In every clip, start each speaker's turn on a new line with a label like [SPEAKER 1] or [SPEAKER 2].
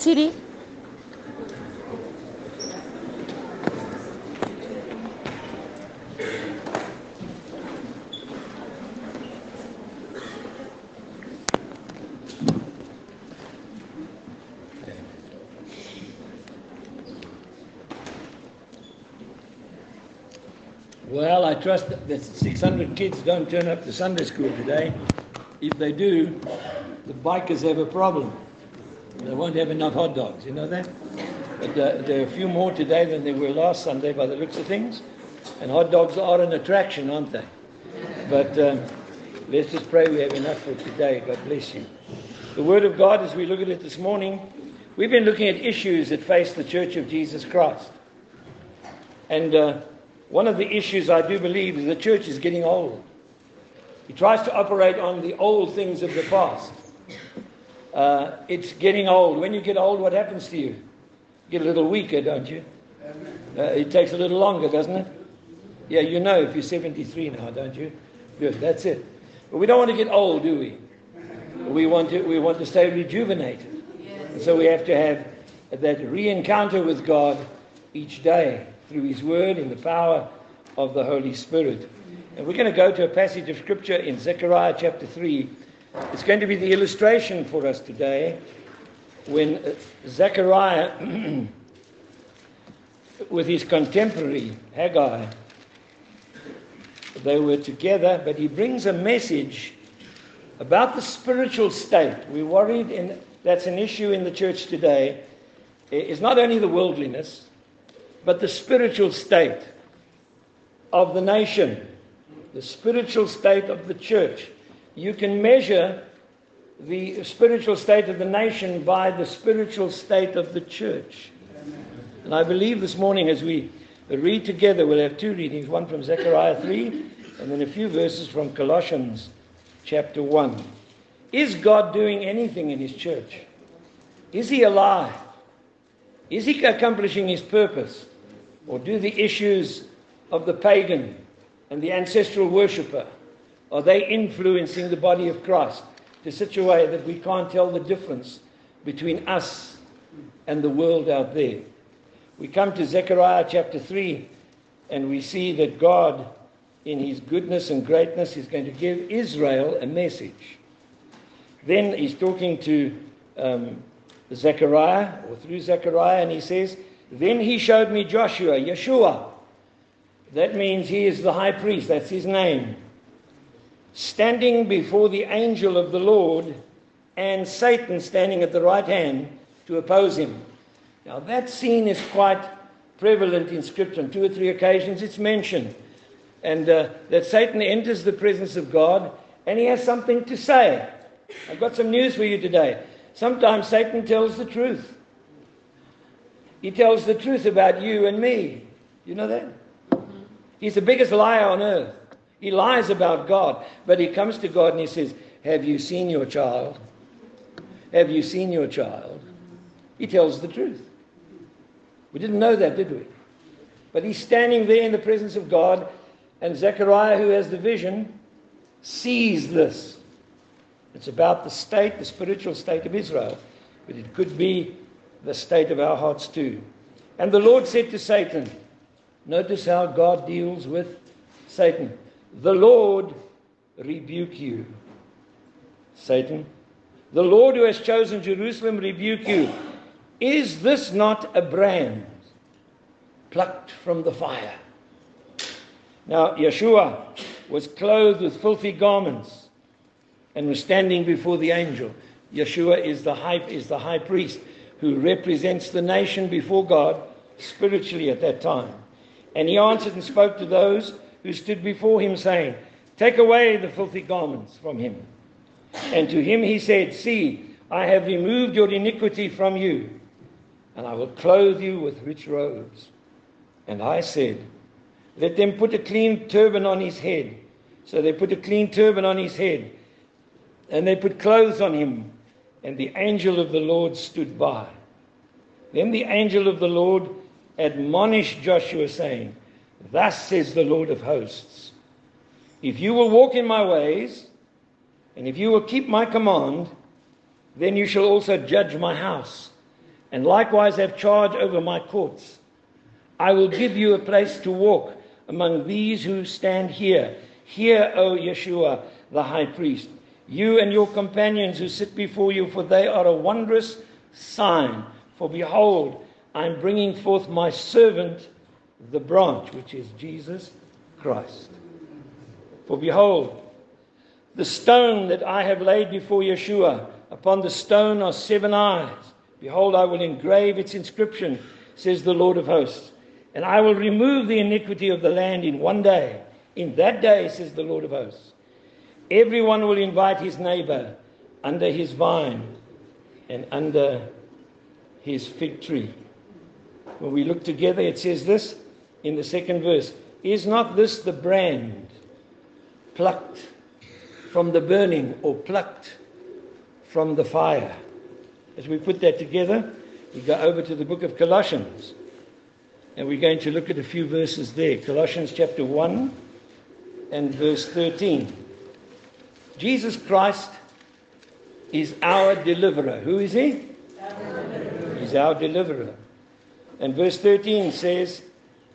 [SPEAKER 1] Tiri.
[SPEAKER 2] Well, I trust that the 600 kids don't turn up to Sunday school today. If they do, the bikers have a problem. They won't have enough hot dogs, you know that? But uh, there are a few more today than there were last Sunday by the looks of things. And hot dogs are an attraction, aren't they? But um, let's just pray we have enough for today. God bless you. The Word of God, as we look at it this morning, we've been looking at issues that face the Church of Jesus Christ. And uh, one of the issues I do believe is the church is getting old. It tries to operate on the old things of the past. Uh, it's getting old. When you get old, what happens to you? You get a little weaker, don't you? Uh, it takes a little longer, doesn't it? Yeah, you know if you're 73 now, don't you? Good, that's it. But we don't want to get old, do we? We want to, we want to stay rejuvenated. And so we have to have that re-encounter with God each day through His Word in the power of the Holy Spirit. And we're going to go to a passage of Scripture in Zechariah chapter 3. It's going to be the illustration for us today when uh, Zechariah, with his contemporary Haggai, they were together, but he brings a message about the spiritual state. We're worried, and that's an issue in the church today. is not only the worldliness, but the spiritual state of the nation, the spiritual state of the church. You can measure the spiritual state of the nation by the spiritual state of the church. And I believe this morning, as we read together, we'll have two readings one from Zechariah 3 and then a few verses from Colossians chapter 1. Is God doing anything in His church? Is He alive? Is He accomplishing His purpose? Or do the issues of the pagan and the ancestral worshipper, are they influencing the body of Christ to such a way that we can't tell the difference between us and the world out there? We come to Zechariah chapter 3 and we see that God, in his goodness and greatness, is going to give Israel a message. Then he's talking to um, Zechariah, or through Zechariah, and he says, Then he showed me Joshua, Yeshua. That means he is the high priest, that's his name. Standing before the angel of the Lord, and Satan standing at the right hand to oppose him. Now, that scene is quite prevalent in Scripture. On two or three occasions it's mentioned. And uh, that Satan enters the presence of God and he has something to say. I've got some news for you today. Sometimes Satan tells the truth. He tells the truth about you and me. You know that? He's the biggest liar on earth. He lies about God. But he comes to God and he says, Have you seen your child? Have you seen your child? He tells the truth. We didn't know that, did we? But he's standing there in the presence of God, and Zechariah, who has the vision, sees this. It's about the state, the spiritual state of Israel, but it could be the state of our hearts too. And the Lord said to Satan, Notice how God deals with Satan. The Lord rebuke you, Satan. The Lord who has chosen Jerusalem rebuke you. Is this not a brand plucked from the fire? Now, Yeshua was clothed with filthy garments and was standing before the angel. Yeshua is the high, is the high priest who represents the nation before God spiritually at that time. And he answered and spoke to those who stood before him, saying, Take away the filthy garments from him. And to him he said, See, I have removed your iniquity from you, and I will clothe you with rich robes. And I said, Let them put a clean turban on his head. So they put a clean turban on his head, and they put clothes on him, and the angel of the Lord stood by. Then the angel of the Lord admonished Joshua, saying, Thus says the Lord of hosts, if you will walk in my ways, and if you will keep my command, then you shall also judge my house, and likewise have charge over my courts. I will give you a place to walk among these who stand here. Hear, O Yeshua, the high priest, you and your companions who sit before you, for they are a wondrous sign. For behold, I am bringing forth my servant, the branch, which is Jesus Christ. For behold, the stone that I have laid before Yeshua, upon the stone are seven eyes. Behold, I will engrave its inscription, says the Lord of hosts. And I will remove the iniquity of the land in one day. In that day, says the Lord of hosts. Everyone will invite his neighbor under his vine and under his fig tree. When we look together, it says this in the second verse Is not this the brand plucked from the burning or plucked from the fire? As we put that together, we go over to the book of Colossians. And we're going to look at a few verses there. Colossians chapter 1 and verse 13. Jesus Christ is our deliverer. Who is he? He's our deliverer. And verse 13 says,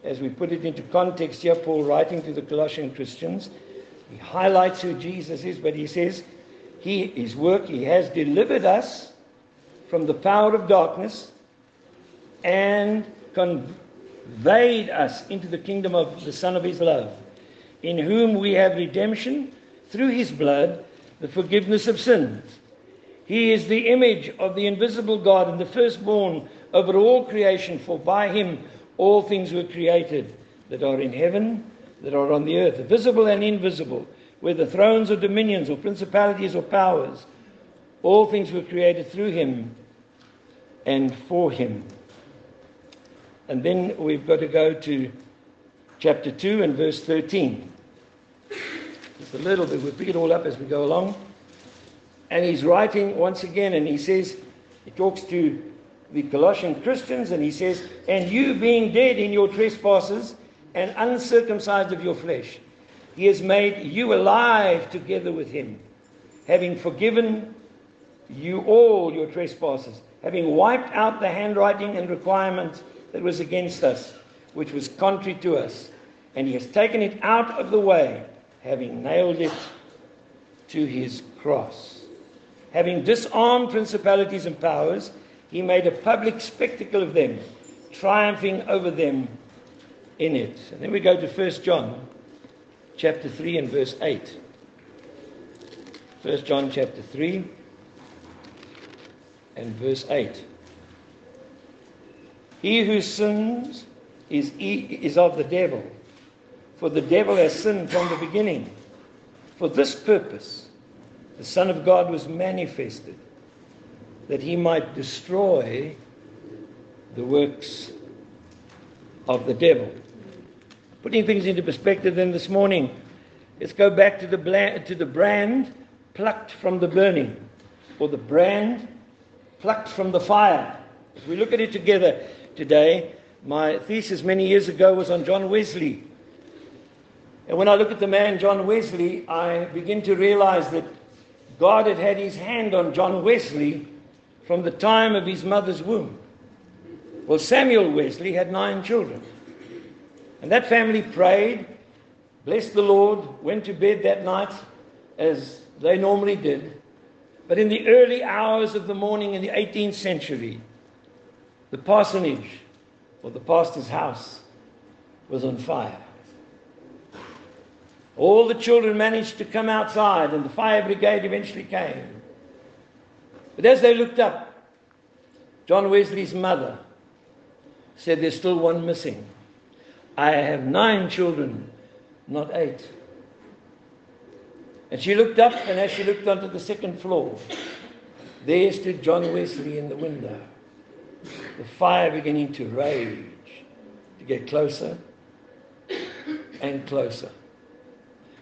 [SPEAKER 2] as we put it into context here, Paul writing to the Colossian Christians, he highlights who Jesus is, but he says, he, his work, he has delivered us from the power of darkness and conveyed us into the kingdom of the Son of his love, in whom we have redemption through his blood, the forgiveness of sins. He is the image of the invisible God and the firstborn over all creation, for by him all things were created that are in heaven, that are on the earth, visible and invisible, whether thrones or dominions or principalities or powers. All things were created through him and for him. And then we've got to go to chapter 2 and verse 13. Just a little bit, we'll pick it all up as we go along. And he's writing once again, and he says, he talks to the Colossian Christians, and he says, And you being dead in your trespasses and uncircumcised of your flesh, he has made you alive together with him, having forgiven you all your trespasses, having wiped out the handwriting and requirement that was against us, which was contrary to us, and he has taken it out of the way, having nailed it to his cross. Having disarmed principalities and powers, he made a public spectacle of them, triumphing over them in it. And then we go to 1 John chapter 3 and verse 8. 1 John chapter 3 and verse 8. He who sins is, is of the devil, for the devil has sinned from the beginning. For this purpose, the Son of God was manifested that he might destroy the works of the devil. Putting things into perspective, then this morning, let's go back to the, to the brand plucked from the burning, or the brand plucked from the fire. If we look at it together today, my thesis many years ago was on John Wesley. And when I look at the man John Wesley, I begin to realize that God had had his hand on John Wesley from the time of his mother's womb. Well, Samuel Wesley had nine children. And that family prayed, blessed the Lord, went to bed that night as they normally did. But in the early hours of the morning in the 18th century, the parsonage or the pastor's house was on fire. All the children managed to come outside, and the fire brigade eventually came. But as they looked up, John Wesley's mother said, There's still one missing. I have nine children, not eight. And she looked up, and as she looked onto the second floor, there stood John Wesley in the window, the fire beginning to rage, to get closer and closer.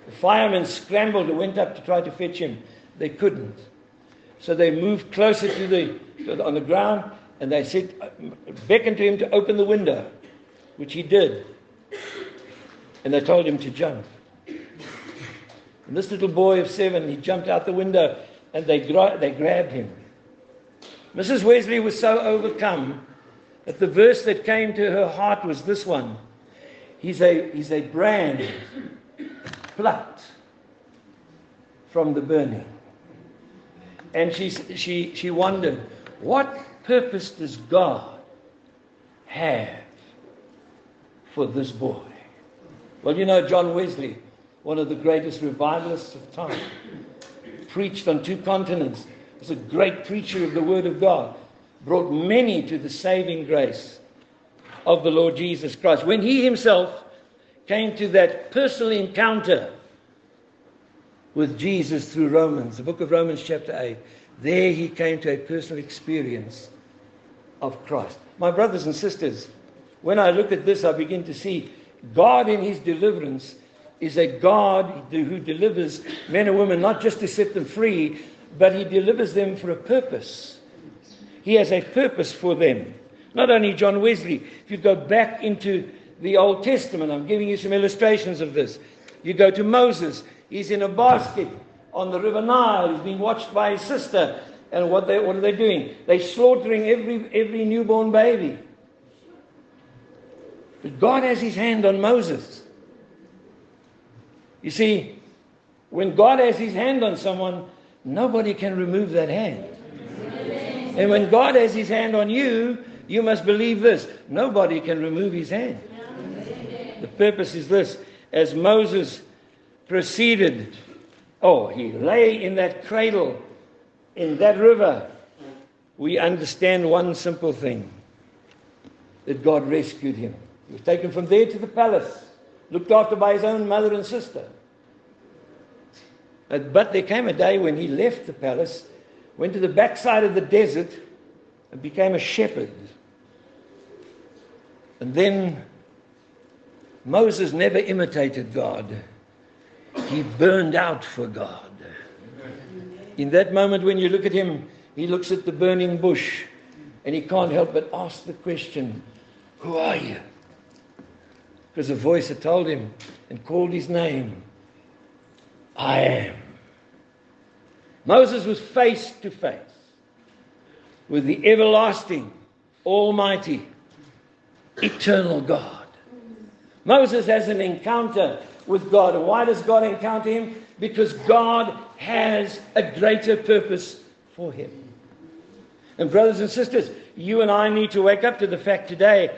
[SPEAKER 2] The firemen scrambled and went up to try to fetch him. They couldn't. So they moved closer to the, to the on the ground and they said, uh, beckoned to him to open the window, which he did. And they told him to jump. And this little boy of seven, he jumped out the window and they, gra- they grabbed him. Mrs. Wesley was so overcome that the verse that came to her heart was this one He's a, he's a brand plucked from the burning. And she, she, she wondered, what purpose does God have for this boy? Well, you know, John Wesley, one of the greatest revivalists of time, preached on two continents, was a great preacher of the Word of God, brought many to the saving grace of the Lord Jesus Christ. When he himself came to that personal encounter with Jesus through Romans, the book of Romans, chapter 8, there he came to a personal experience of Christ. My brothers and sisters, when I look at this, I begin to see God in his deliverance is a God who delivers men and women not just to set them free, but he delivers them for a purpose. He has a purpose for them. Not only John Wesley, if you go back into the Old Testament, I'm giving you some illustrations of this. You go to Moses, he's in a basket on the River Nile, he's being watched by his sister. And what, they, what are they doing? They're slaughtering every, every newborn baby. But God has his hand on Moses. You see, when God has his hand on someone, nobody can remove that hand. And when God has his hand on you, you must believe this nobody can remove his hand. The purpose is this as Moses proceeded, oh, he lay in that cradle in that river, we understand one simple thing that God rescued him. He was taken from there to the palace, looked after by his own mother and sister. But there came a day when he left the palace, went to the backside of the desert, and became a shepherd. And then Moses never imitated God, he burned out for God. In that moment, when you look at him, he looks at the burning bush and he can't help but ask the question, Who are you? Because a voice had told him and called his name, I am. Moses was face to face with the everlasting, almighty, eternal God. Moses has an encounter with God. Why does God encounter him? Because God has a greater purpose for him. And, brothers and sisters, you and I need to wake up to the fact today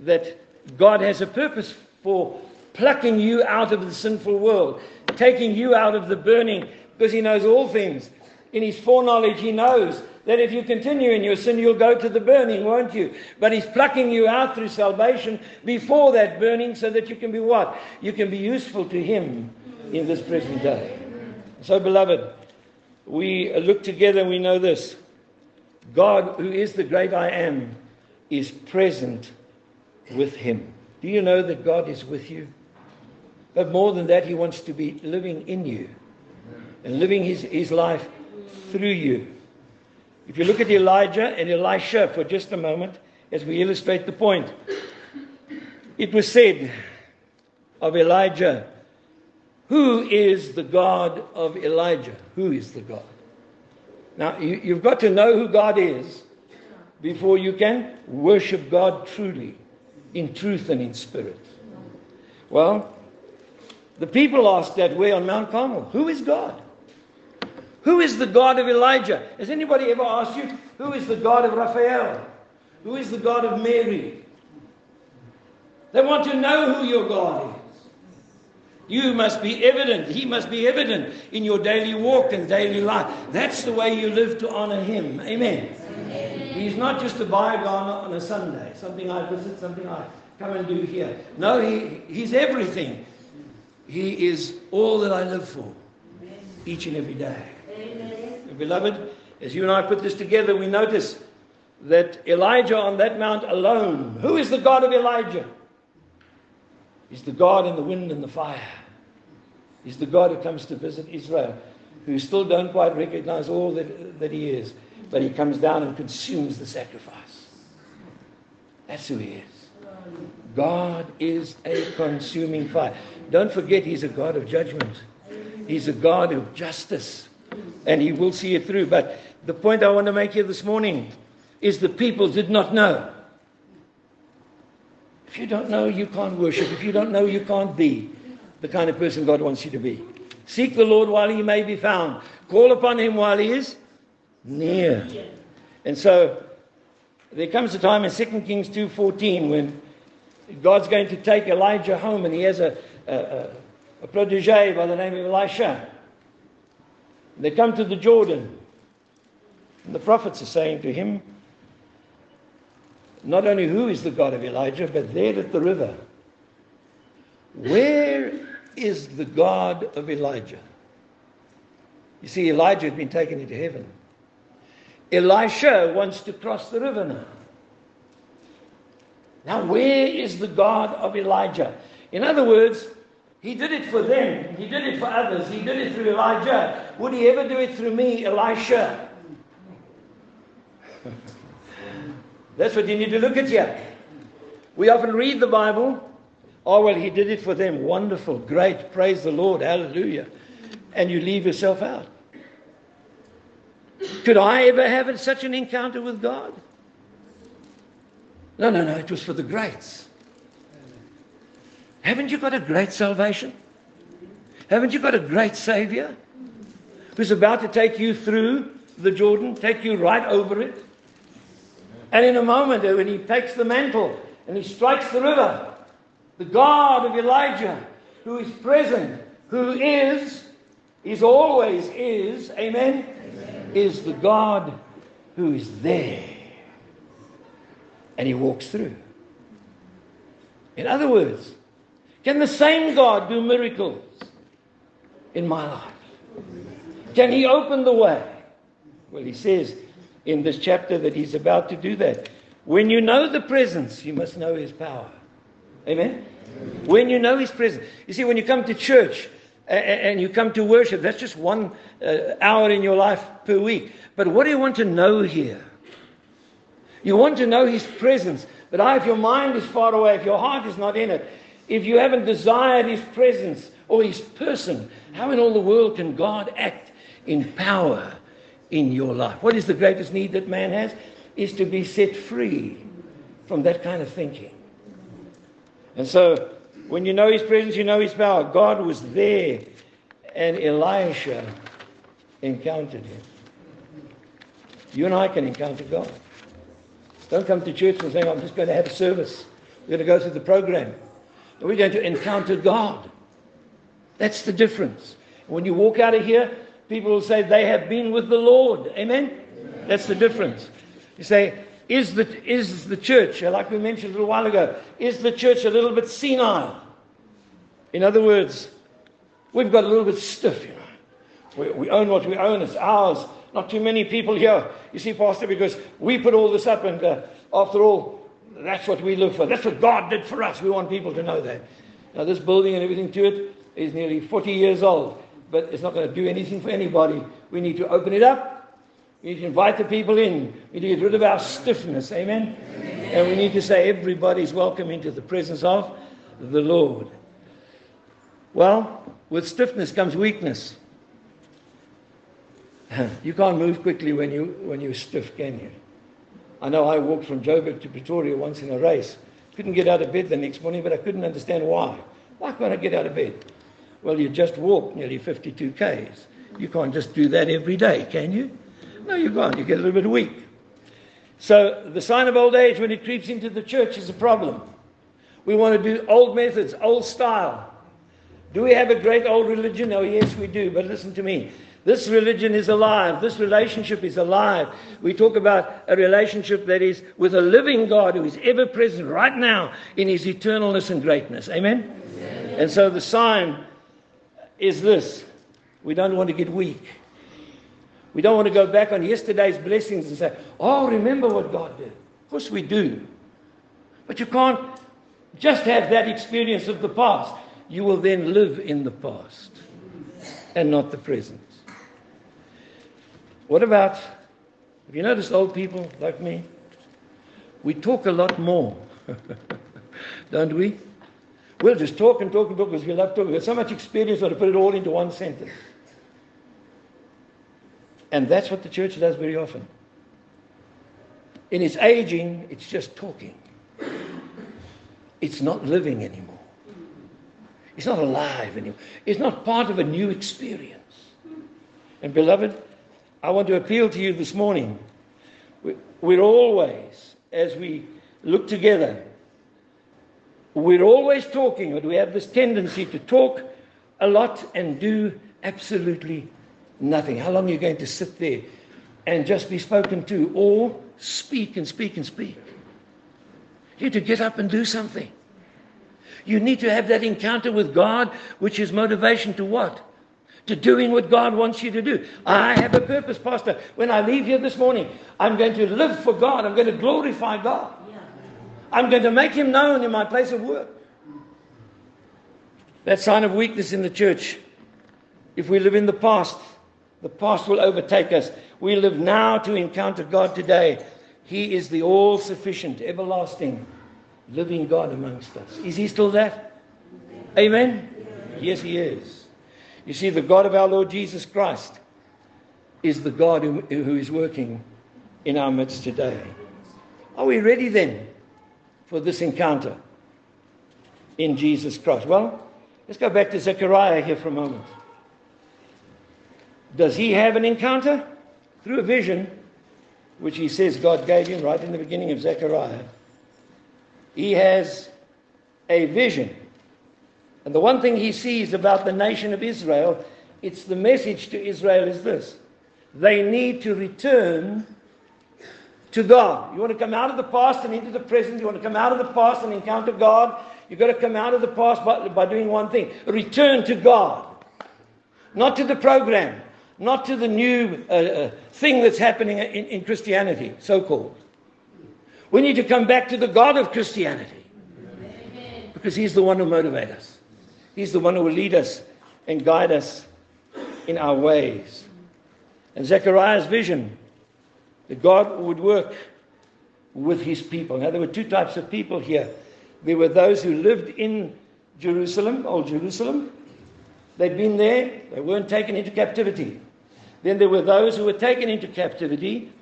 [SPEAKER 2] that God has a purpose for plucking you out of the sinful world, taking you out of the burning, because He knows all things. In His foreknowledge, He knows that if you continue in your sin, you'll go to the burning, won't you? But He's plucking you out through salvation before that burning so that you can be what? You can be useful to Him in this present day. So, beloved, we look together we know this God, who is the great I am, is present with him. Do you know that God is with you? But more than that, he wants to be living in you and living his, his life through you. If you look at Elijah and Elisha for just a moment, as we illustrate the point, it was said of Elijah who is the God of Elijah? Who is the God? Now, you, you've got to know who God is before you can worship God truly, in truth and in spirit. Well, the people asked that way on Mount Carmel Who is God? Who is the God of Elijah? Has anybody ever asked you, Who is the God of Raphael? Who is the God of Mary? They want to know who your God is. You must be evident. He must be evident in your daily walk and daily life. That's the way you live to honor Him. Amen. Amen. He's not just a bygone on a Sunday, something I visit, something I come and do here. No, he, He's everything. He is all that I live for each and every day. Beloved, as you and I put this together, we notice that Elijah on that mount alone, who is the God of Elijah? He's the God in the wind and the fire. He's the God who comes to visit Israel, who still don't quite recognize all that, that he is. But he comes down and consumes the sacrifice. That's who he is. God is a consuming fire. Don't forget, he's a God of judgment. He's a God of justice. And he will see it through. But the point I want to make here this morning is the people did not know. If you don't know, you can't worship. If you don't know, you can't be the kind of person God wants you to be. Seek the Lord while he may be found. Call upon him while he is near. And so there comes a time in 2 Kings 2.14 when God's going to take Elijah home and he has a, a, a protege by the name of Elisha. They come to the Jordan. And the prophets are saying to him, not only who is the God of Elijah, but there at the river. Where is the God of Elijah? You see, Elijah had been taken into heaven. Elisha wants to cross the river now. Now, where is the God of Elijah? In other words, he did it for them. He did it for others. He did it through Elijah. Would he ever do it through me, Elisha? That's what you need to look at here. We often read the Bible. Oh, well, he did it for them. Wonderful, great, praise the Lord, hallelujah. And you leave yourself out. Could I ever have such an encounter with God? No, no, no, it was for the greats. Haven't you got a great salvation? Haven't you got a great Savior who's about to take you through the Jordan, take you right over it? And in a moment, when he takes the mantle and he strikes the river, the God of Elijah, who is present, who is, is always is, amen, amen, is the God who is there. And he walks through. In other words, can the same God do miracles in my life? Can he open the way? Well, he says, in this chapter that he's about to do that. When you know the presence, you must know his power. Amen? When you know his presence. You see, when you come to church and you come to worship, that's just one uh, hour in your life per week. But what do you want to know here? You want to know his presence. But if your mind is far away, if your heart is not in it, if you haven't desired his presence or his person, how in all the world can God act in power in your life. What is the greatest need that man has? Is to be set free from that kind of thinking. And so, when you know his presence, you know his power. God was there, and Elisha encountered him. You and I can encounter God. Don't come to church and say, I'm just going to have a service. We're going to go through the program. We're going to encounter God. That's the difference. When you walk out of here, People will say they have been with the Lord. Amen? Amen. That's the difference. You say, is the, is the church, like we mentioned a little while ago, is the church a little bit senile? In other words, we've got a little bit stiff, you know. We, we own what we own, it's ours. Not too many people here, you see, Pastor, because we put all this up, and uh, after all, that's what we live for. That's what God did for us. We want people to know that. Now, this building and everything to it is nearly 40 years old but it's not going to do anything for anybody. We need to open it up. We need to invite the people in. We need to get rid of our stiffness. Amen? Amen. And we need to say everybody's welcome into the presence of the Lord. Well, with stiffness comes weakness. You can't move quickly when, you, when you're stiff, can you? I know I walked from Joburg to Pretoria once in a race. Couldn't get out of bed the next morning, but I couldn't understand why. Why can't I get out of bed? Well, you just walked nearly 52 Ks. You can't just do that every day, can you? No, you can't. You get a little bit weak. So, the sign of old age when it creeps into the church is a problem. We want to do old methods, old style. Do we have a great old religion? Oh, yes, we do. But listen to me. This religion is alive. This relationship is alive. We talk about a relationship that is with a living God who is ever present right now in his eternalness and greatness. Amen? Amen. And so the sign is this we don't want to get weak. We don't want to go back on yesterday's blessings and say, oh, remember what God did. Of course we do. But you can't just have that experience of the past. You will then live in the past and not the present. What about, have you noticed old people like me? We talk a lot more, don't we? We'll just talk and talk and talk because we love talking. We've got so much experience, we've got to put it all into one sentence. And that's what the church does very often. In its aging, it's just talking. It's not living anymore. It's not alive anymore. It's not part of a new experience. And, beloved, I want to appeal to you this morning. We're always, as we look together, we're always talking, but we have this tendency to talk a lot and do absolutely nothing. How long are you going to sit there and just be spoken to, or speak and speak and speak? You need to get up and do something. You need to have that encounter with God, which is motivation to what? To doing what God wants you to do. I have a purpose, Pastor. When I leave here this morning, I'm going to live for God. I'm going to glorify God. I'm going to make Him known in my place of work. That sign of weakness in the church. If we live in the past, the past will overtake us. We live now to encounter God today. He is the all sufficient, everlasting, living God amongst us. Is He still that? Amen? Yes, He is. You see, the God of our Lord Jesus Christ is the God who, who is working in our midst today. Are we ready then for this encounter in Jesus Christ? Well, let's go back to Zechariah here for a moment. Does he have an encounter? Through a vision, which he says God gave him right in the beginning of Zechariah. He has a vision. And the one thing he sees about the nation of Israel, it's the message to Israel is this they need to return to God. You want to come out of the past and into the present. You want to come out of the past and encounter God. You've got to come out of the past by, by doing one thing return to God. Not to the program, not to the new uh, uh, thing that's happening in, in Christianity, so called. We need to come back to the God of Christianity because He's the one who motivates us, He's the one who will lead us and guide us in our ways. And Zechariah's vision that God would work with His people. Now, there were two types of people here. There were those who lived in Jerusalem, Old Jerusalem. They'd been there, they weren't taken into captivity. Then there were those who were taken into captivity,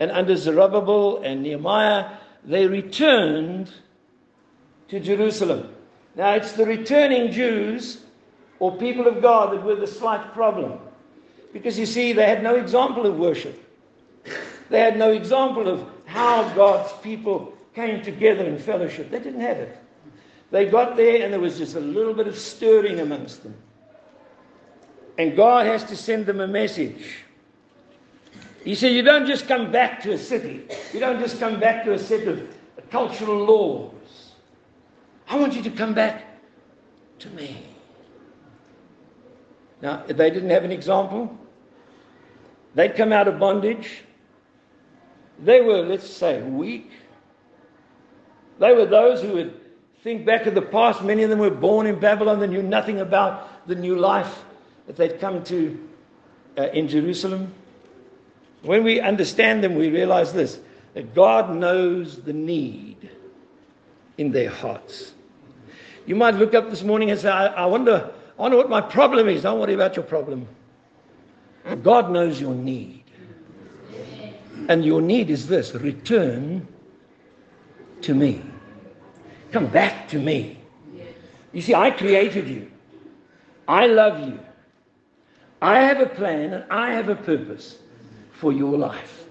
[SPEAKER 2] and under Zerubbabel and Nehemiah, they returned to Jerusalem. Now, it's the returning Jews or people of God that were the slight problem. Because you see, they had no example of worship. They had no example of how God's people came together in fellowship. They didn't have it. They got there and there was just a little bit of stirring amongst them. And God has to send them a message. He said, You don't just come back to a city, you don't just come back to a set of cultural laws. I want you to come back to me. Now, they didn't have an example. They'd come out of bondage. They were, let's say, weak. They were those who would think back of the past. Many of them were born in Babylon. They knew nothing about the new life that they'd come to uh, in Jerusalem. When we understand them, we realize this that God knows the need in their hearts. You might look up this morning and say, I, I wonder, I wonder what my problem is. Don't worry about your problem. God knows your need. And your need is this return to me. Come back to me. You see, I created you. I love you. I have a plan and I have a purpose for your life,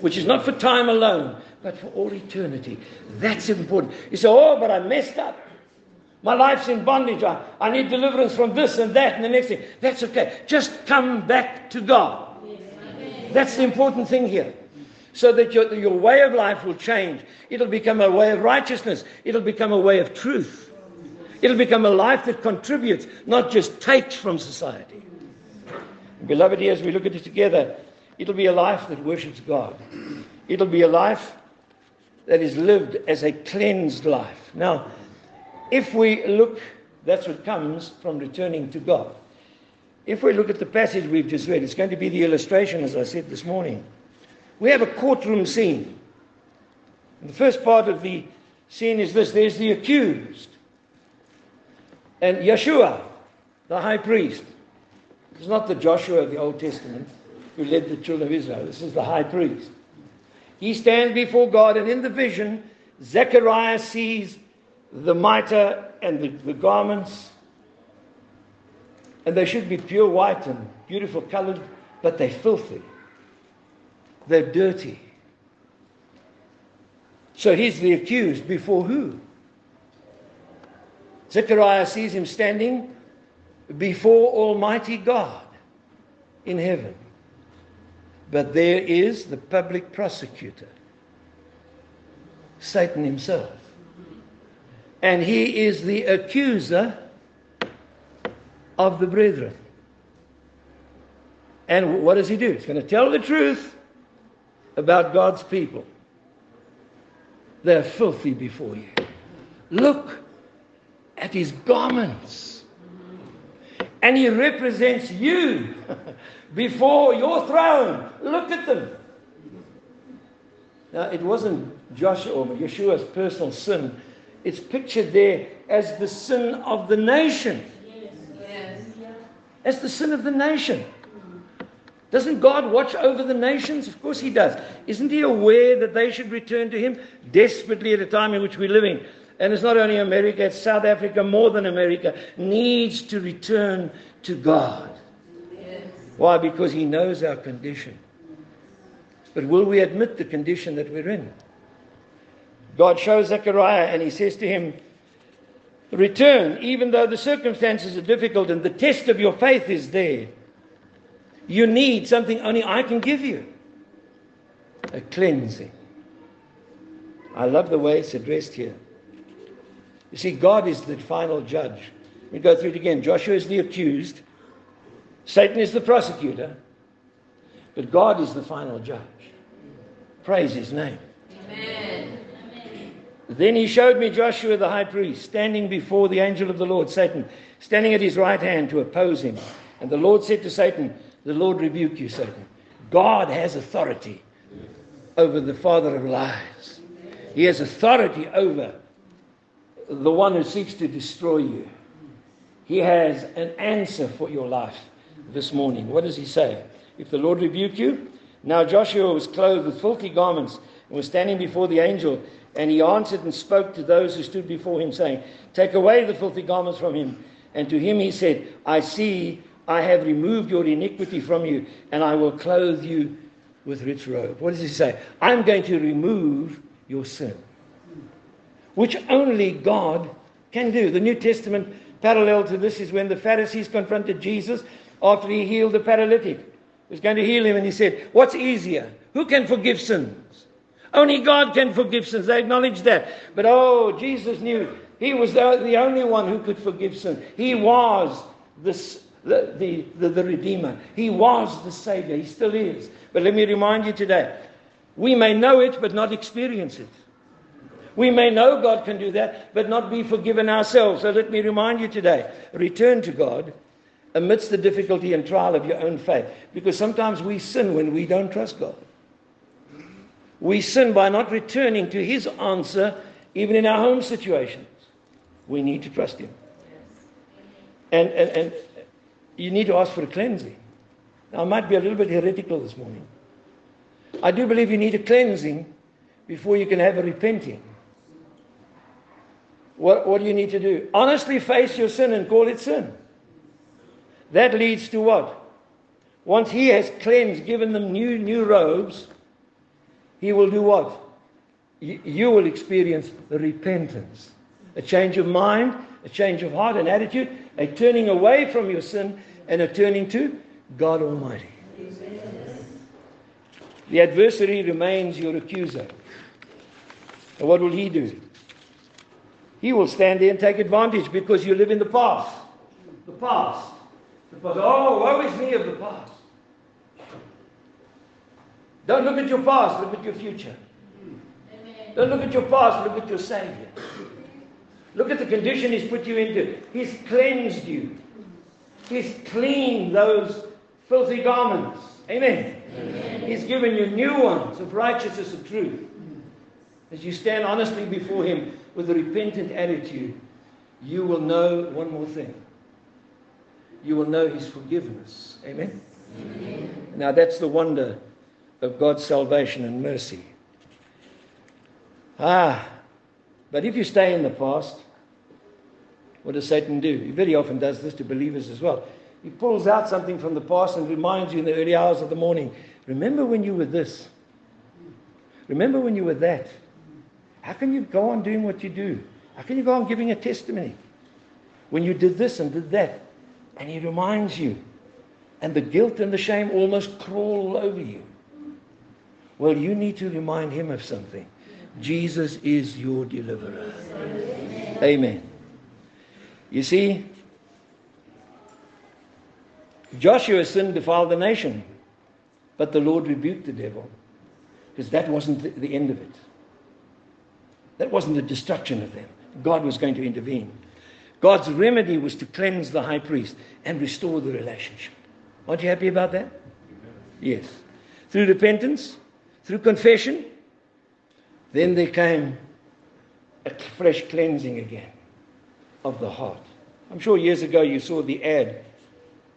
[SPEAKER 2] which is not for time alone, but for all eternity. That's important. You say, Oh, but I messed up. My life's in bondage. I, I need deliverance from this and that and the next thing. That's okay. Just come back to God. That's the important thing here so that your, your way of life will change. It'll become a way of righteousness, it'll become a way of truth. It'll become a life that contributes, not just takes from society. Beloved, as we look at it together, it'll be a life that worships God. It'll be a life that is lived as a cleansed life. Now, if we look, that's what comes from returning to God. If we look at the passage we've just read, it's going to be the illustration, as I said this morning we have a courtroom scene. And the first part of the scene is this there's the accused. And Yeshua, the high priest, is not the Joshua of the Old Testament. who led the children of Israel. This is the high priest. He stands before God, and in the vision, Zechariah sees the mitre and the, the garments, and they should be pure white and beautiful colored, but they're filthy. They're dirty. So he's the accused before who? Zechariah sees him standing before Almighty God in heaven. But there is the public prosecutor, Satan himself. And he is the accuser of the brethren. And what does he do? He's going to tell the truth about God's people. They're filthy before you. Look at his garments. And he represents you before your throne. Look at them. Now, it wasn't Joshua or Yeshua's personal sin. It's pictured there as the sin of the nation. Yes. As the sin of the nation. Doesn't God watch over the nations? Of course He does. Isn't He aware that they should return to Him desperately at a time in which we're living? And it's not only America, it's South Africa, more than America, needs to return to God. Yes. Why? Because He knows our condition. But will we admit the condition that we're in? God shows Zechariah and He says to him, Return, even though the circumstances are difficult and the test of your faith is there. You need something only I can give you a cleansing. I love the way it's addressed here. You see, God is the final judge. We go through it again. Joshua is the accused, Satan is the prosecutor, but God is the final judge. Praise his name. Amen. Then he showed me Joshua the high priest standing before the angel of the Lord, Satan, standing at his right hand to oppose him. And the Lord said to Satan, the Lord rebuke you, Satan. God has authority over the father of lies. He has authority over the one who seeks to destroy you. He has an answer for your life this morning. What does he say? If the Lord rebuke you, now Joshua was clothed with filthy garments and was standing before the angel, and he answered and spoke to those who stood before him, saying, Take away the filthy garments from him. And to him he said, I see I have removed your iniquity from you, and I will clothe you with rich robe. What does he say? I'm going to remove your sin, which only God can do. The New Testament parallel to this is when the Pharisees confronted Jesus after he healed the paralytic. He was going to heal him, and he said, What's easier? Who can forgive sins? Only God can forgive sins. They acknowledge that. But oh, Jesus knew he was the only one who could forgive sin. He was this the, the, the, the Redeemer. He was the Savior. He still is. But let me remind you today we may know it, but not experience it. We may know God can do that, but not be forgiven ourselves. So let me remind you today return to God amidst the difficulty and trial of your own faith. Because sometimes we sin when we don't trust God. We sin by not returning to His answer, even in our home situations. We need to trust Him. And, and, and you need to ask for a cleansing. Now, I might be a little bit heretical this morning. I do believe you need a cleansing before you can have a repenting. What, what do you need to do? Honestly face your sin and call it sin. That leads to what? Once he has cleansed, given them new, new robes, he will do what? You, will experience repentance, a change of mind, a change of heart and attitude, a turning away from your sin and a turning to God Almighty. The adversary remains your accuser. And what will he do? He will stand there and take advantage because you live in the past. The past. The past. Oh, woe is me of the past. Don't look at your past, look at your future. Amen. Don't look at your past, look at your Savior. Look at the condition He's put you into. He's cleansed you. He's cleaned those filthy garments. Amen. Amen. He's given you new ones of righteousness and truth. As you stand honestly before Him with a repentant attitude, you will know one more thing. You will know His forgiveness. Amen. Amen. Now that's the wonder of God's salvation and mercy. Ah, but if you stay in the past, what does Satan do? He very often does this to believers as well. He pulls out something from the past and reminds you in the early hours of the morning remember when you were this? Remember when you were that? How can you go on doing what you do? How can you go on giving a testimony when you did this and did that? And he reminds you, and the guilt and the shame almost crawl over you. Well, you need to remind him of something. Jesus is your deliverer. Amen. You see, Joshua sin defiled the nation, but the Lord rebuked the devil because that wasn't the end of it. That wasn't the destruction of them. God was going to intervene. God's remedy was to cleanse the high priest and restore the relationship. Aren't you happy about that? Yes. Through repentance, through confession, then there came a fresh cleansing again of the heart. I'm sure years ago you saw the ad.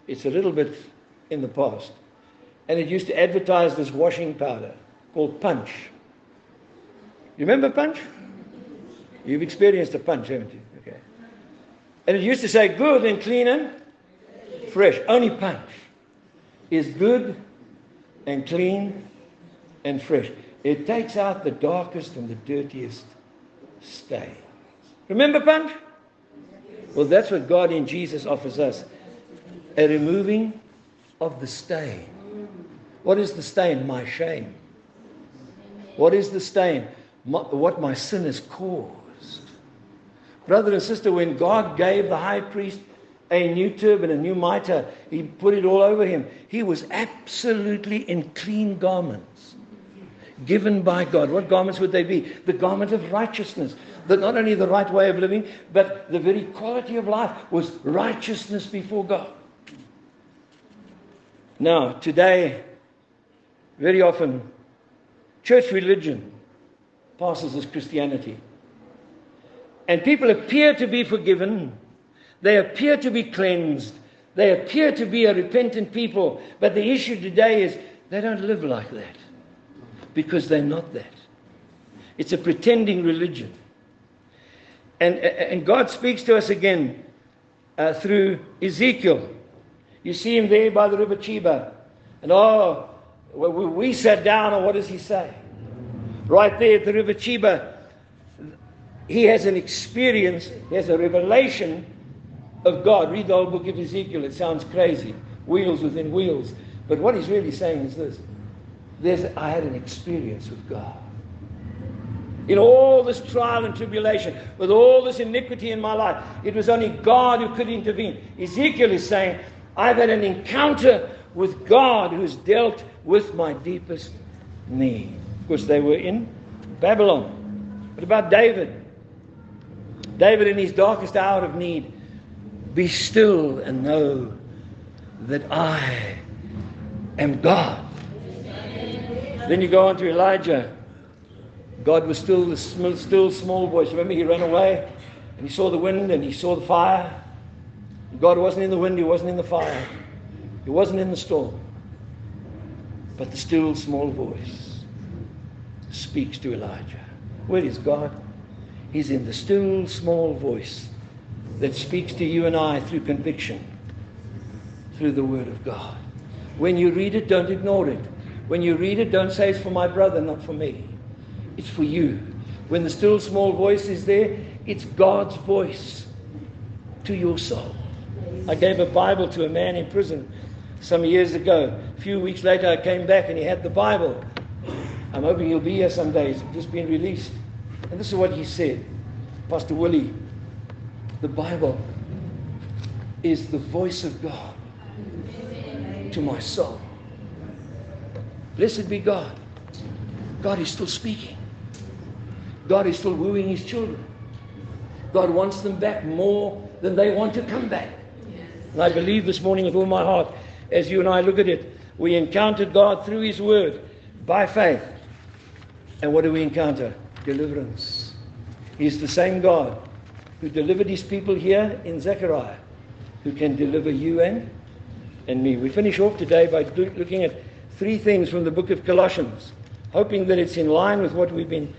[SPEAKER 2] It's a little bit in the past. And it used to advertise this washing powder called Punch. You remember Punch? You've experienced a punch, haven't you? Okay. And it used to say good and clean and fresh. Only Punch is good and clean and fresh. It takes out the darkest and the dirtiest stains. Remember Punch? Well, that's what God in Jesus offers us a removing of the stain. What is the stain? My shame. What is the stain? My, what my sin has caused. Brother and sister, when God gave the high priest a new turban, a new mitre, he put it all over him. He was absolutely in clean garments given by God. What garments would they be? The garment of righteousness. That not only the right way of living, but the very quality of life was righteousness before God. Now, today, very often, church religion passes as Christianity. And people appear to be forgiven, they appear to be cleansed, they appear to be a repentant people, but the issue today is they don't live like that because they're not that. It's a pretending religion. And, and God speaks to us again uh, through Ezekiel. You see him there by the river Chebar. And oh, we sat down, and what does he say? Right there at the river Chebar, he has an experience, he has a revelation of God. Read the whole book of Ezekiel, it sounds crazy. Wheels within wheels. But what he's really saying is this there's, I had an experience with God. In all this trial and tribulation, with all this iniquity in my life, it was only God who could intervene. Ezekiel is saying, I've had an encounter with God who's dealt with my deepest need. Of course, they were in Babylon. What about David? David, in his darkest hour of need, be still and know that I am God. Then you go on to Elijah. God was still the still small voice. Remember, he ran away and he saw the wind and he saw the fire. God wasn't in the wind, he wasn't in the fire, he wasn't in the storm. But the still small voice speaks to Elijah. Where is God? He's in the still small voice that speaks to you and I through conviction, through the Word of God. When you read it, don't ignore it. When you read it, don't say it's for my brother, not for me. It's for you. When the still small voice is there, it's God's voice to your soul. I gave a Bible to a man in prison some years ago. A few weeks later, I came back and he had the Bible. I'm hoping he'll be here some days. Just been released. And this is what he said Pastor Willie, the Bible is the voice of God to my soul. Blessed be God. God is still speaking. God is still wooing his children. God wants them back more than they want to come back. And I believe this morning with all my heart, as you and I look at it, we encountered God through his word by faith. And what do we encounter? Deliverance. He's the same God who delivered his people here in Zechariah, who can deliver you and and me. We finish off today by looking at three things from the book of Colossians, hoping that it's in line with what we've been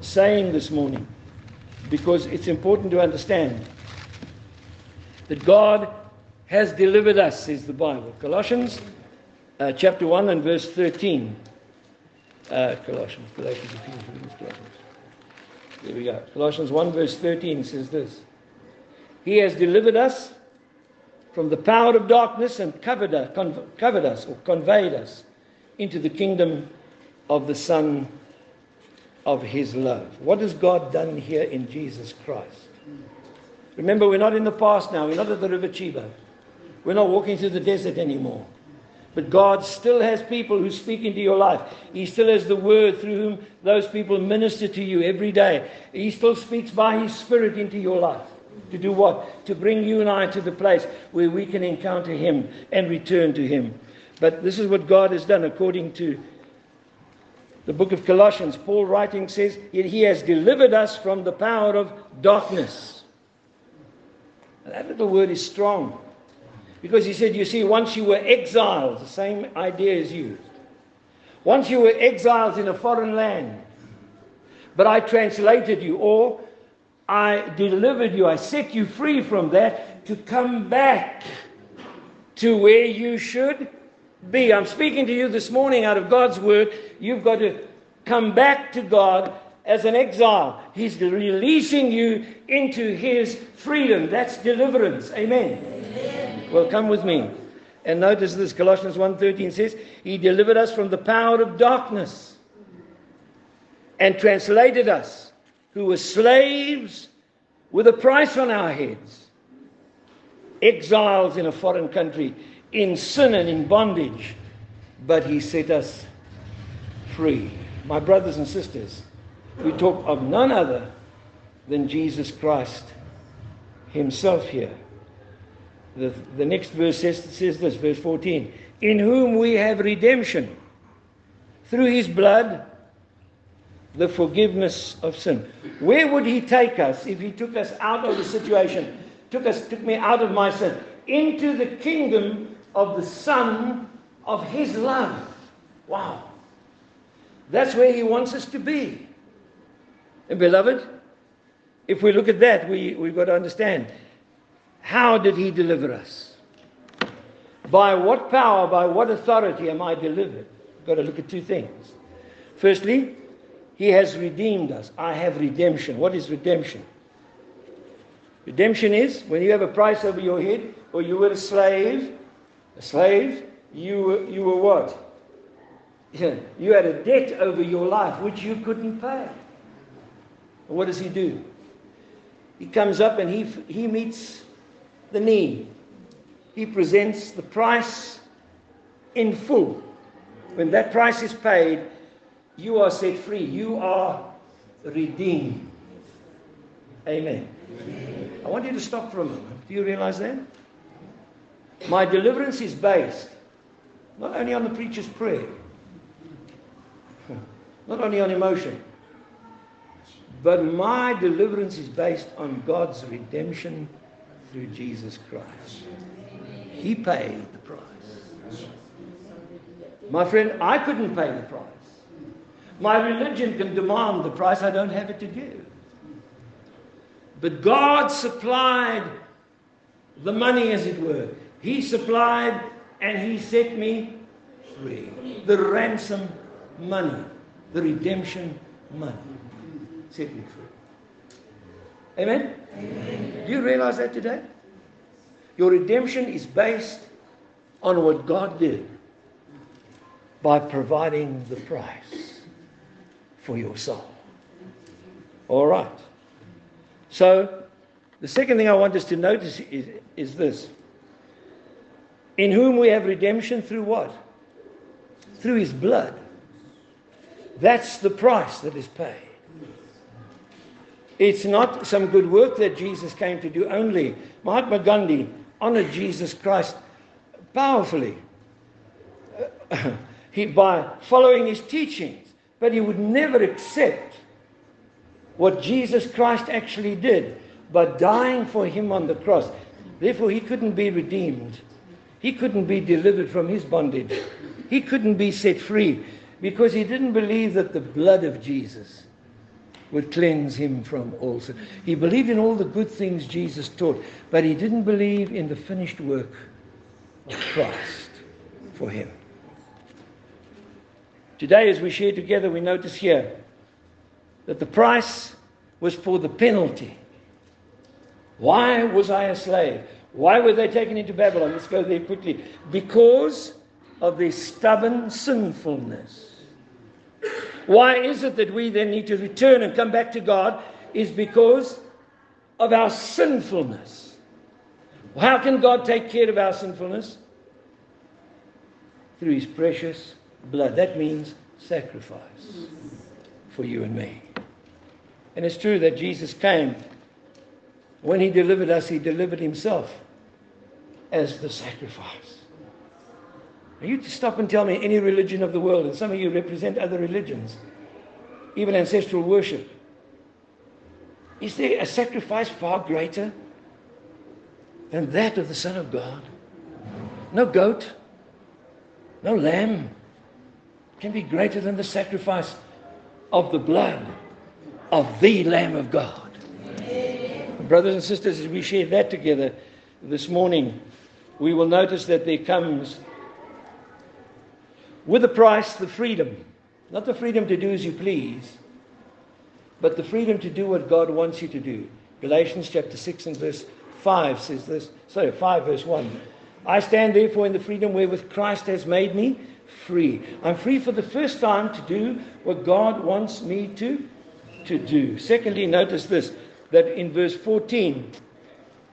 [SPEAKER 2] saying this morning, because it's important to understand that God has delivered us, says the Bible. Colossians uh, chapter 1 and verse 13. Uh, Colossians, Galatians, Ephesians, Colossians. There we go. Colossians 1 verse 13 says this. He has delivered us from the power of darkness and covered us, covered us or conveyed us into the kingdom of the Son of His love. What has God done here in Jesus Christ? Remember, we're not in the past now. We're not at the River Chebar. We're not walking through the desert anymore. But God still has people who speak into your life. He still has the word through whom those people minister to you every day. He still speaks by His Spirit into your life. To do what? To bring you and I to the place where we can encounter Him and return to Him. But this is what God has done according to the book of Colossians. Paul writing says, He has delivered us from the power of darkness. That little word is strong. Because he said, You see, once you were exiles, the same idea is used. Once you were exiles in a foreign land, but I translated you, or I delivered you, I set you free from that to come back to where you should be. I'm speaking to you this morning out of God's word. You've got to come back to God as an exile. He's releasing you into his freedom. That's deliverance. Amen. Amen. Well, come with me. And notice this Colossians 1:13 says, "He delivered us from the power of darkness and translated us who were slaves with a price on our heads, exiles in a foreign country, in sin and in bondage, but he set us free. My brothers and sisters, we talk of none other than Jesus Christ himself here. The, the next verse says, says this, verse 14 In whom we have redemption through his blood the forgiveness of sin. Where would he take us if he took us out of the situation, took us, took me out of my sin, into the kingdom of the Son of his love? Wow. That's where he wants us to be. And beloved, if we look at that, we, we've got to understand how did he deliver us? By what power, by what authority am I delivered? We've got to look at two things. Firstly, he has redeemed us. I have redemption. What is redemption? Redemption is when you have a price over your head, or you were a slave. A slave, you were, you were what? You had a debt over your life which you couldn't pay. What does he do? He comes up and he, he meets the need. He presents the price in full. When that price is paid, you are set free. You are redeemed. Amen. Amen. I want you to stop for a moment. Do you realize that? My deliverance is based not only on the preacher's prayer, not only on emotion, but my deliverance is based on God's redemption through Jesus Christ. He paid the price. My friend, I couldn't pay the price. My religion can demand the price, I don't have it to give. But God supplied the money, as it were. He supplied and He set me free. The ransom money, the redemption money set me free. Amen? Amen? Do you realize that today? Your redemption is based on what God did by providing the price for your soul. All right. So, the second thing I want us to notice is, is this. In whom we have redemption through what? Through his blood. That's the price that is paid. It's not some good work that Jesus came to do only. Mahatma Gandhi honored Jesus Christ powerfully uh, he, by following his teachings. But he would never accept what Jesus Christ actually did by dying for him on the cross. Therefore, he couldn't be redeemed He couldn't be delivered from his bondage. He couldn't be set free because he didn't believe that the blood of Jesus would cleanse him from all sin. He believed in all the good things Jesus taught, but he didn't believe in the finished work of Christ for him. Today, as we share together, we notice here that the price was for the penalty. Why was I a slave? Why were they taken into Babylon? Let's go there quickly. Because of their stubborn sinfulness. Why is it that we then need to return and come back to God? Is because of our sinfulness. How can God take care of our sinfulness? Through His precious blood. That means sacrifice for you and me. And it's true that Jesus came. When He delivered us, He delivered Himself as the sacrifice. Are you to stop and tell me any religion of the world, and some of you represent other religions, even ancestral worship. Is there a sacrifice far greater than that of the Son of God? No goat, no lamb can be greater than the sacrifice of the blood of the Lamb of God. Brothers and sisters, as we share that together this morning, we will notice that there comes with the price, the freedom. Not the freedom to do as you please, but the freedom to do what God wants you to do. Galatians chapter 6 and verse 5 says this. Sorry, 5 verse 1. I stand therefore in the freedom wherewith Christ has made me free. I'm free for the first time to do what God wants me to, to do. Secondly, notice this that in verse 14,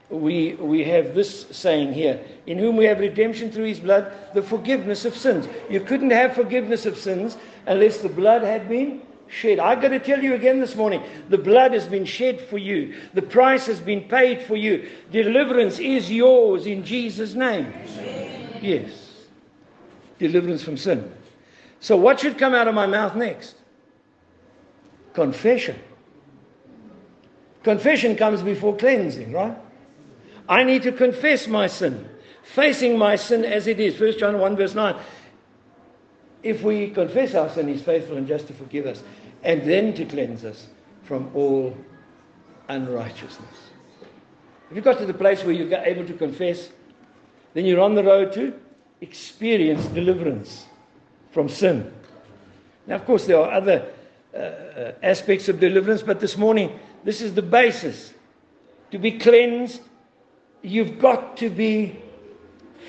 [SPEAKER 2] we, we have this saying here in whom we have redemption through his blood, the forgiveness of sins. You couldn't have forgiveness of sins unless the blood had been shed. I've got to tell you again this morning the blood has been shed for you, the price has been paid for you. Deliverance is yours in Jesus' name. Yes. Deliverance from sin. So, what should come out of my mouth next? Confession. Confession comes before cleansing, right? I need to confess my sin, facing my sin as it is. 1 John 1, verse 9. If we confess our sin, He's faithful and just to forgive us and then to cleanse us from all unrighteousness. If you got to the place where you're able to confess, then you're on the road to experience deliverance from sin. Now, of course, there are other uh, uh aspects of deliverance, but this morning, this is the basis. To be cleansed you've got to be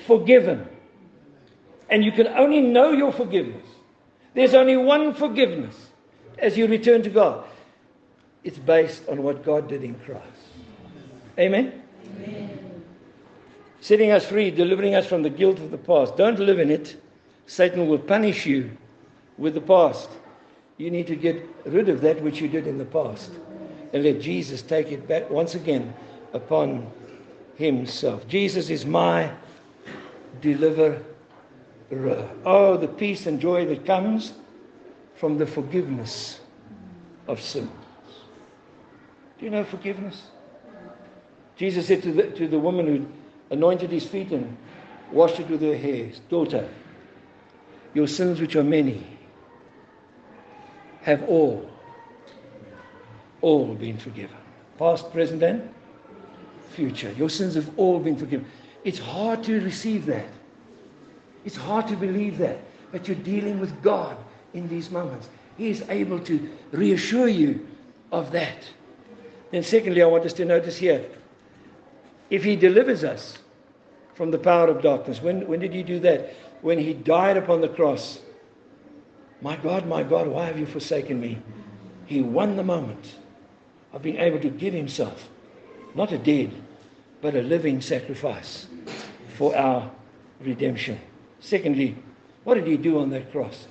[SPEAKER 2] forgiven. And you can only know your forgiveness. There's only one forgiveness as you return to God. It's based on what God did in Christ. Amen? Amen? Setting us free, delivering us from the guilt of the past. Don't live in it. Satan will punish you with the past. You need to get rid of that which you did in the past and let Jesus take it back once again upon himself. Jesus is my deliverer. Oh, the peace and joy that comes from the forgiveness of sins. Do you know forgiveness? Jesus said to the, to the woman who anointed his feet and washed it with her hair, Daughter, your sins, which are many, have all, all been forgiven. Past, present, and future. Your sins have all been forgiven. It's hard to receive that. It's hard to believe that. But you're dealing with God in these moments. He is able to reassure you of that. Then, secondly, I want us to notice here if He delivers us from the power of darkness, when, when did He do that? When He died upon the cross. My God, my God, why have you forsaken me? He won the moment of being able to give Himself, not a dead, but a living sacrifice for our redemption. Secondly, what did he do on that cross?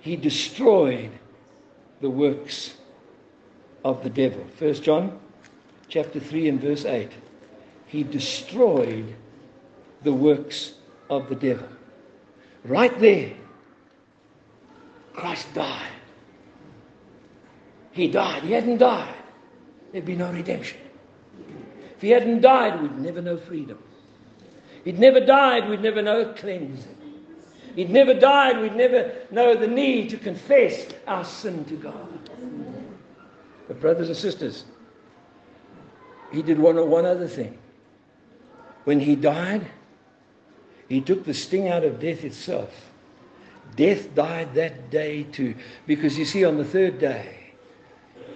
[SPEAKER 2] He destroyed the works of the devil. First John chapter 3 and verse 8. He destroyed the works of the devil. Right there, Christ died. He died. He hadn't died. There'd be no redemption. If he hadn't died, we'd never know freedom. He'd never died, we'd never know cleansing. He'd never died, we'd never know the need to confess our sin to God. But, brothers and sisters, he did one, one other thing. When he died, he took the sting out of death itself. Death died that day too. Because you see, on the third day,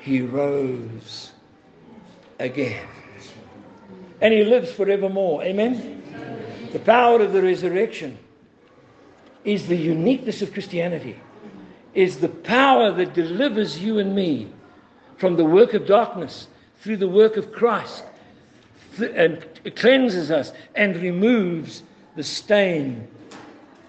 [SPEAKER 2] he rose again. And he lives forevermore. Amen? The power of the resurrection is the uniqueness of Christianity, is the power that delivers you and me from the work of darkness through the work of Christ and cleanses us and removes the stain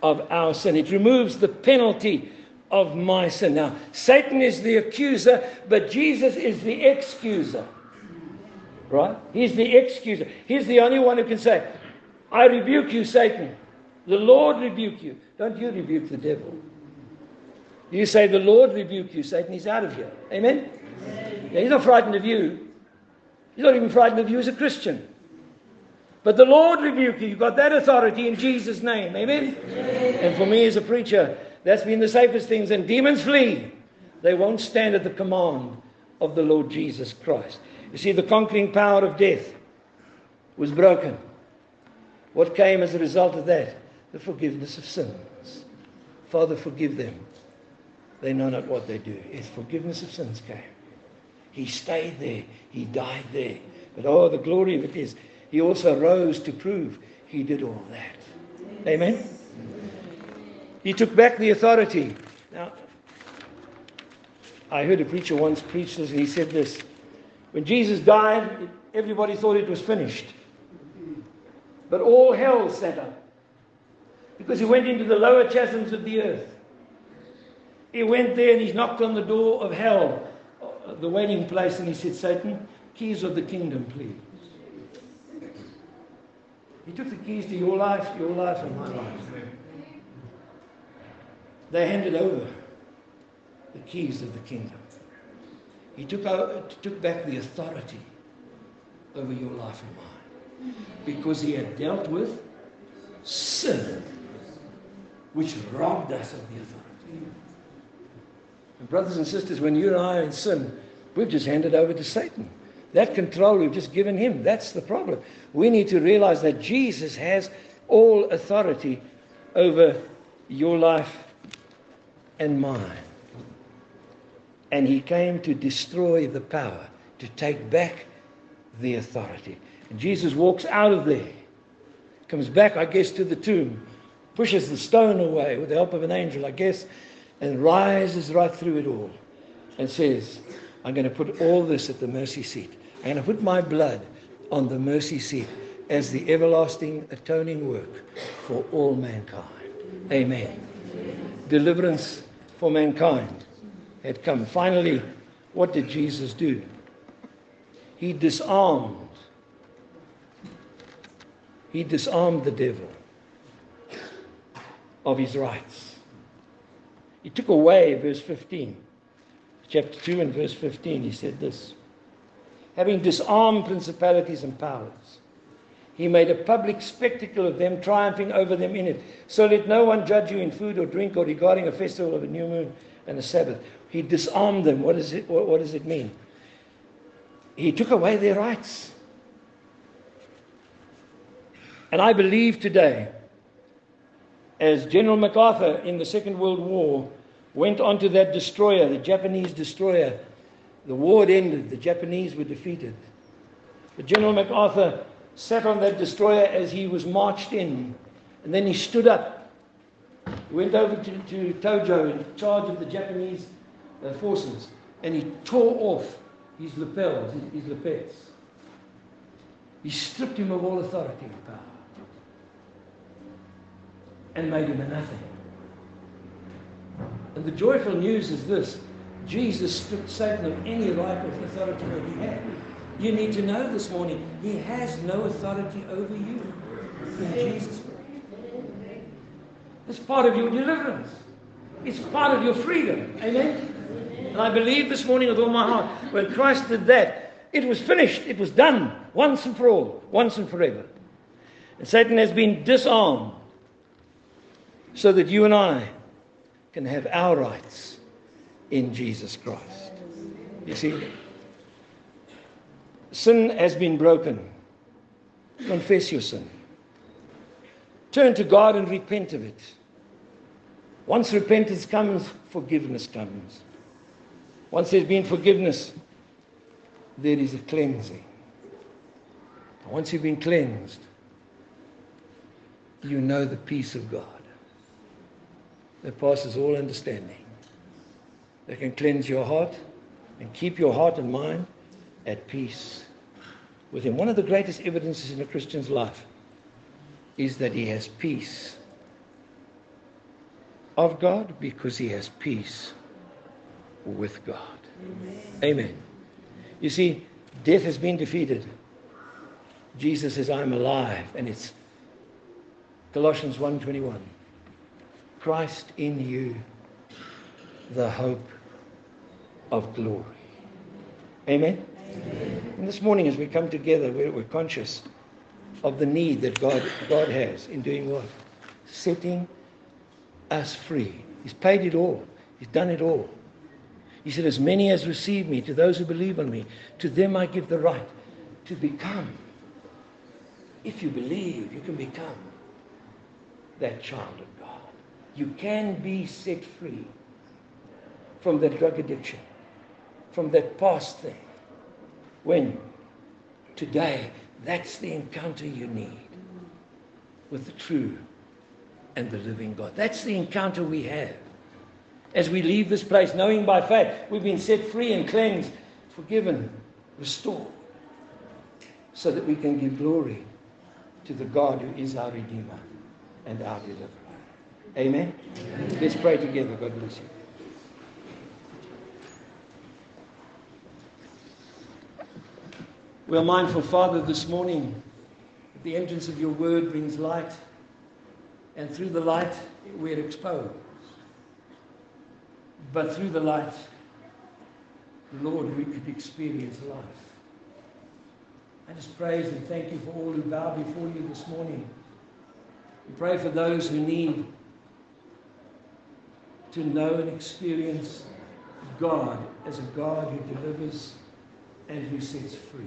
[SPEAKER 2] of our sin. It removes the penalty of my sin. Now, Satan is the accuser, but Jesus is the excuser. Right? He's the excuser. He's the only one who can say, I rebuke you, Satan. The Lord rebuke you. Don't you rebuke the devil. You say, The Lord rebuke you, Satan. He's out of here. Amen? Amen. Yeah, he's not frightened of you. He's not even frightened of you as a Christian. But the Lord rebuke you. You've got that authority in Jesus' name. Amen? Amen? And for me as a preacher, that's been the safest things. And demons flee. They won't stand at the command of the Lord Jesus Christ. You see, the conquering power of death was broken. What came as a result of that? The forgiveness of sins. Father, forgive them. They know not what they do. Yes, forgiveness of sins came. He stayed there. He died there. But oh, the glory of it is he also rose to prove he did all that. Amen? He took back the authority. Now, I heard a preacher once preach this, and he said this When Jesus died, everybody thought it was finished. But all hell set up because he went into the lower chasms of the earth. He went there and he knocked on the door of hell, uh, the waiting place, and he said, Satan, keys of the kingdom, please. He took the keys to your life, your life, and my life. They handed over the keys of the kingdom. He took, out, took back the authority over your life and mine because he had dealt with sin, which robbed us of the authority. And brothers and sisters, when you and I are in sin, we've just handed over to Satan. That control we've just given him, that's the problem. We need to realize that Jesus has all authority over your life and mine. And he came to destroy the power, to take back the authority. And Jesus walks out of there, comes back, I guess, to the tomb, pushes the stone away with the help of an angel, I guess, and rises right through it all and says, I'm going to put all this at the mercy seat. And I put my blood on the mercy seat as the everlasting atoning work for all mankind. Amen. Deliverance for mankind had come. Finally, what did Jesus do? He disarmed. He disarmed the devil of his rights. He took away, verse 15, chapter 2 and verse 15, he said this having disarmed principalities and powers. He made a public spectacle of them, triumphing over them in it. So let no one judge you in food or drink or regarding a festival of a new moon and a Sabbath. He disarmed them. What, is it, what, what does it mean? He took away their rights. And I believe today, as General MacArthur in the Second World War went onto that destroyer, the Japanese destroyer, the war ended, the Japanese were defeated. But General MacArthur sat on that destroyer as he was marched in, and then he stood up, went over to, to Tojo in charge of the Japanese uh, forces, and he tore off his lapels, his, his. He stripped him of all authority and power and made him a nothing. And the joyful news is this Jesus stripped Satan of any life of authority that he had. You need to know this morning, he has no authority over you in Jesus It's part of your deliverance. It's part of your freedom. Amen? And I believe this morning with all my heart, when Christ did that, it was finished. It was done once and for all, once and forever. And Satan has been disarmed so that you and I can have our rights in Jesus Christ. You see, sin has been broken. Confess your sin. Turn to God and repent of it. Once repentance comes, forgiveness comes. Once there's been forgiveness, there is a cleansing. Once you've been cleansed, you know the peace of God that passes all understanding, that can cleanse your heart and keep your heart and mind at peace with Him. One of the greatest evidences in a Christian's life is that he has peace of God because he has peace with God. Amen. Amen. You see, death has been defeated. Jesus says, I'm alive. And it's Colossians 1.21. Christ in you, the hope of glory. Amen? Amen. And this morning as we come together, we're, we're conscious of the need that God, God has in doing what? Setting us free. He's paid it all. He's done it all. He said, As many as receive me, to those who believe on me, to them I give the right to become. If you believe, you can become that child of God. You can be set free from that drug addiction, from that past thing. When? Today, that's the encounter you need with the true and the living God. That's the encounter we have. As we leave this place, knowing by faith we've been set free and cleansed, forgiven, restored, so that we can give glory to the God who is our Redeemer and our Deliverer. Amen? Amen. Let's pray together. God bless you. We are mindful, Father, this morning that the entrance of your word brings light, and through the light we're exposed. But through the light, Lord, we could experience life. I just praise and thank you for all who bow before you this morning. We pray for those who need to know and experience God as a God who delivers and who sets free.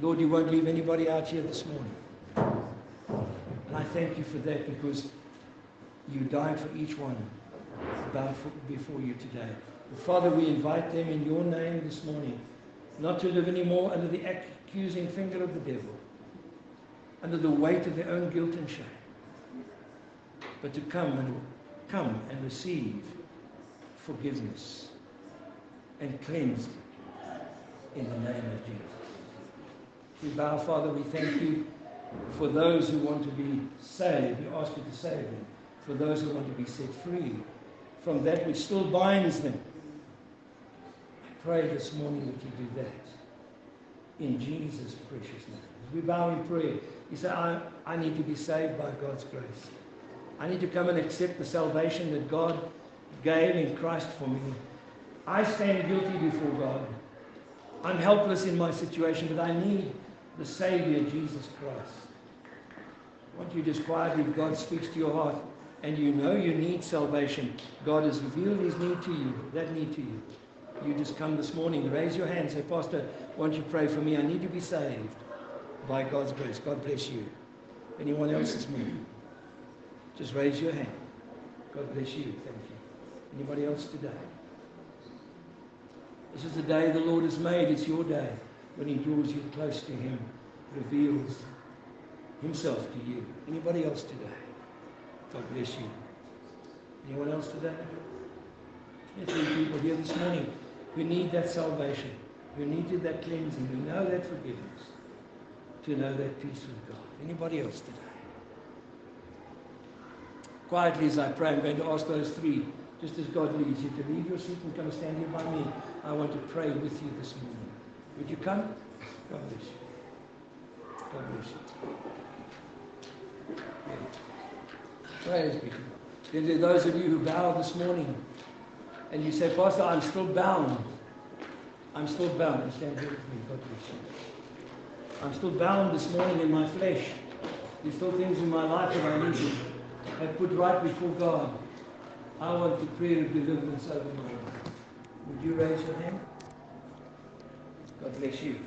[SPEAKER 2] Lord, you won't leave anybody out here this morning. And I thank you for that because you died for each one before you today. Father, we invite them in your name this morning not to live anymore under the accusing finger of the devil, under the weight of their own guilt and shame, but to come and come and receive forgiveness and cleansed in the name of Jesus. We bow, Father, we thank you for those who want to be saved. We ask you to save them. For those who want to be set free from that which still binds them. Pray this morning that you do that. In Jesus' precious name. We bow in prayer, you say, I, I need to be saved by God's grace. I need to come and accept the salvation that God gave in Christ for me. I stand guilty before God. I'm helpless in my situation, but I need the Savior, Jesus Christ. Want you just quietly, if God speaks to your heart and you know you need salvation, God has revealed his need to you, that need to you. You just come this morning, raise your hand, say, Pastor, won't you pray for me? I need to be saved by God's grace. God bless you. Anyone else this morning? Just raise your hand. God bless you. Thank you. Anybody else today? This is the day the Lord has made. It's your day when he draws you close to him, reveals himself to you. Anybody else today? God bless you. Anyone else today? There's three people here this morning who need that salvation, who needed that cleansing, who know that forgiveness, to know that peace with God. Anybody else today? Quietly as I pray, I'm going to ask those three, just as God leads you, to leave your seat and come stand here by me. I want to pray with you this morning. Would you come? God bless you. God bless you. Yeah. Praise be. Then there are those of you who bow this morning and you say, Pastor, I'm still bound. I'm still bound. You stand here with me. God bless you. I'm still bound this morning in my flesh. There's still things in my life that I need to have put right before God. I want to pray of deliverance over my life. Would you raise your hand? God bless you.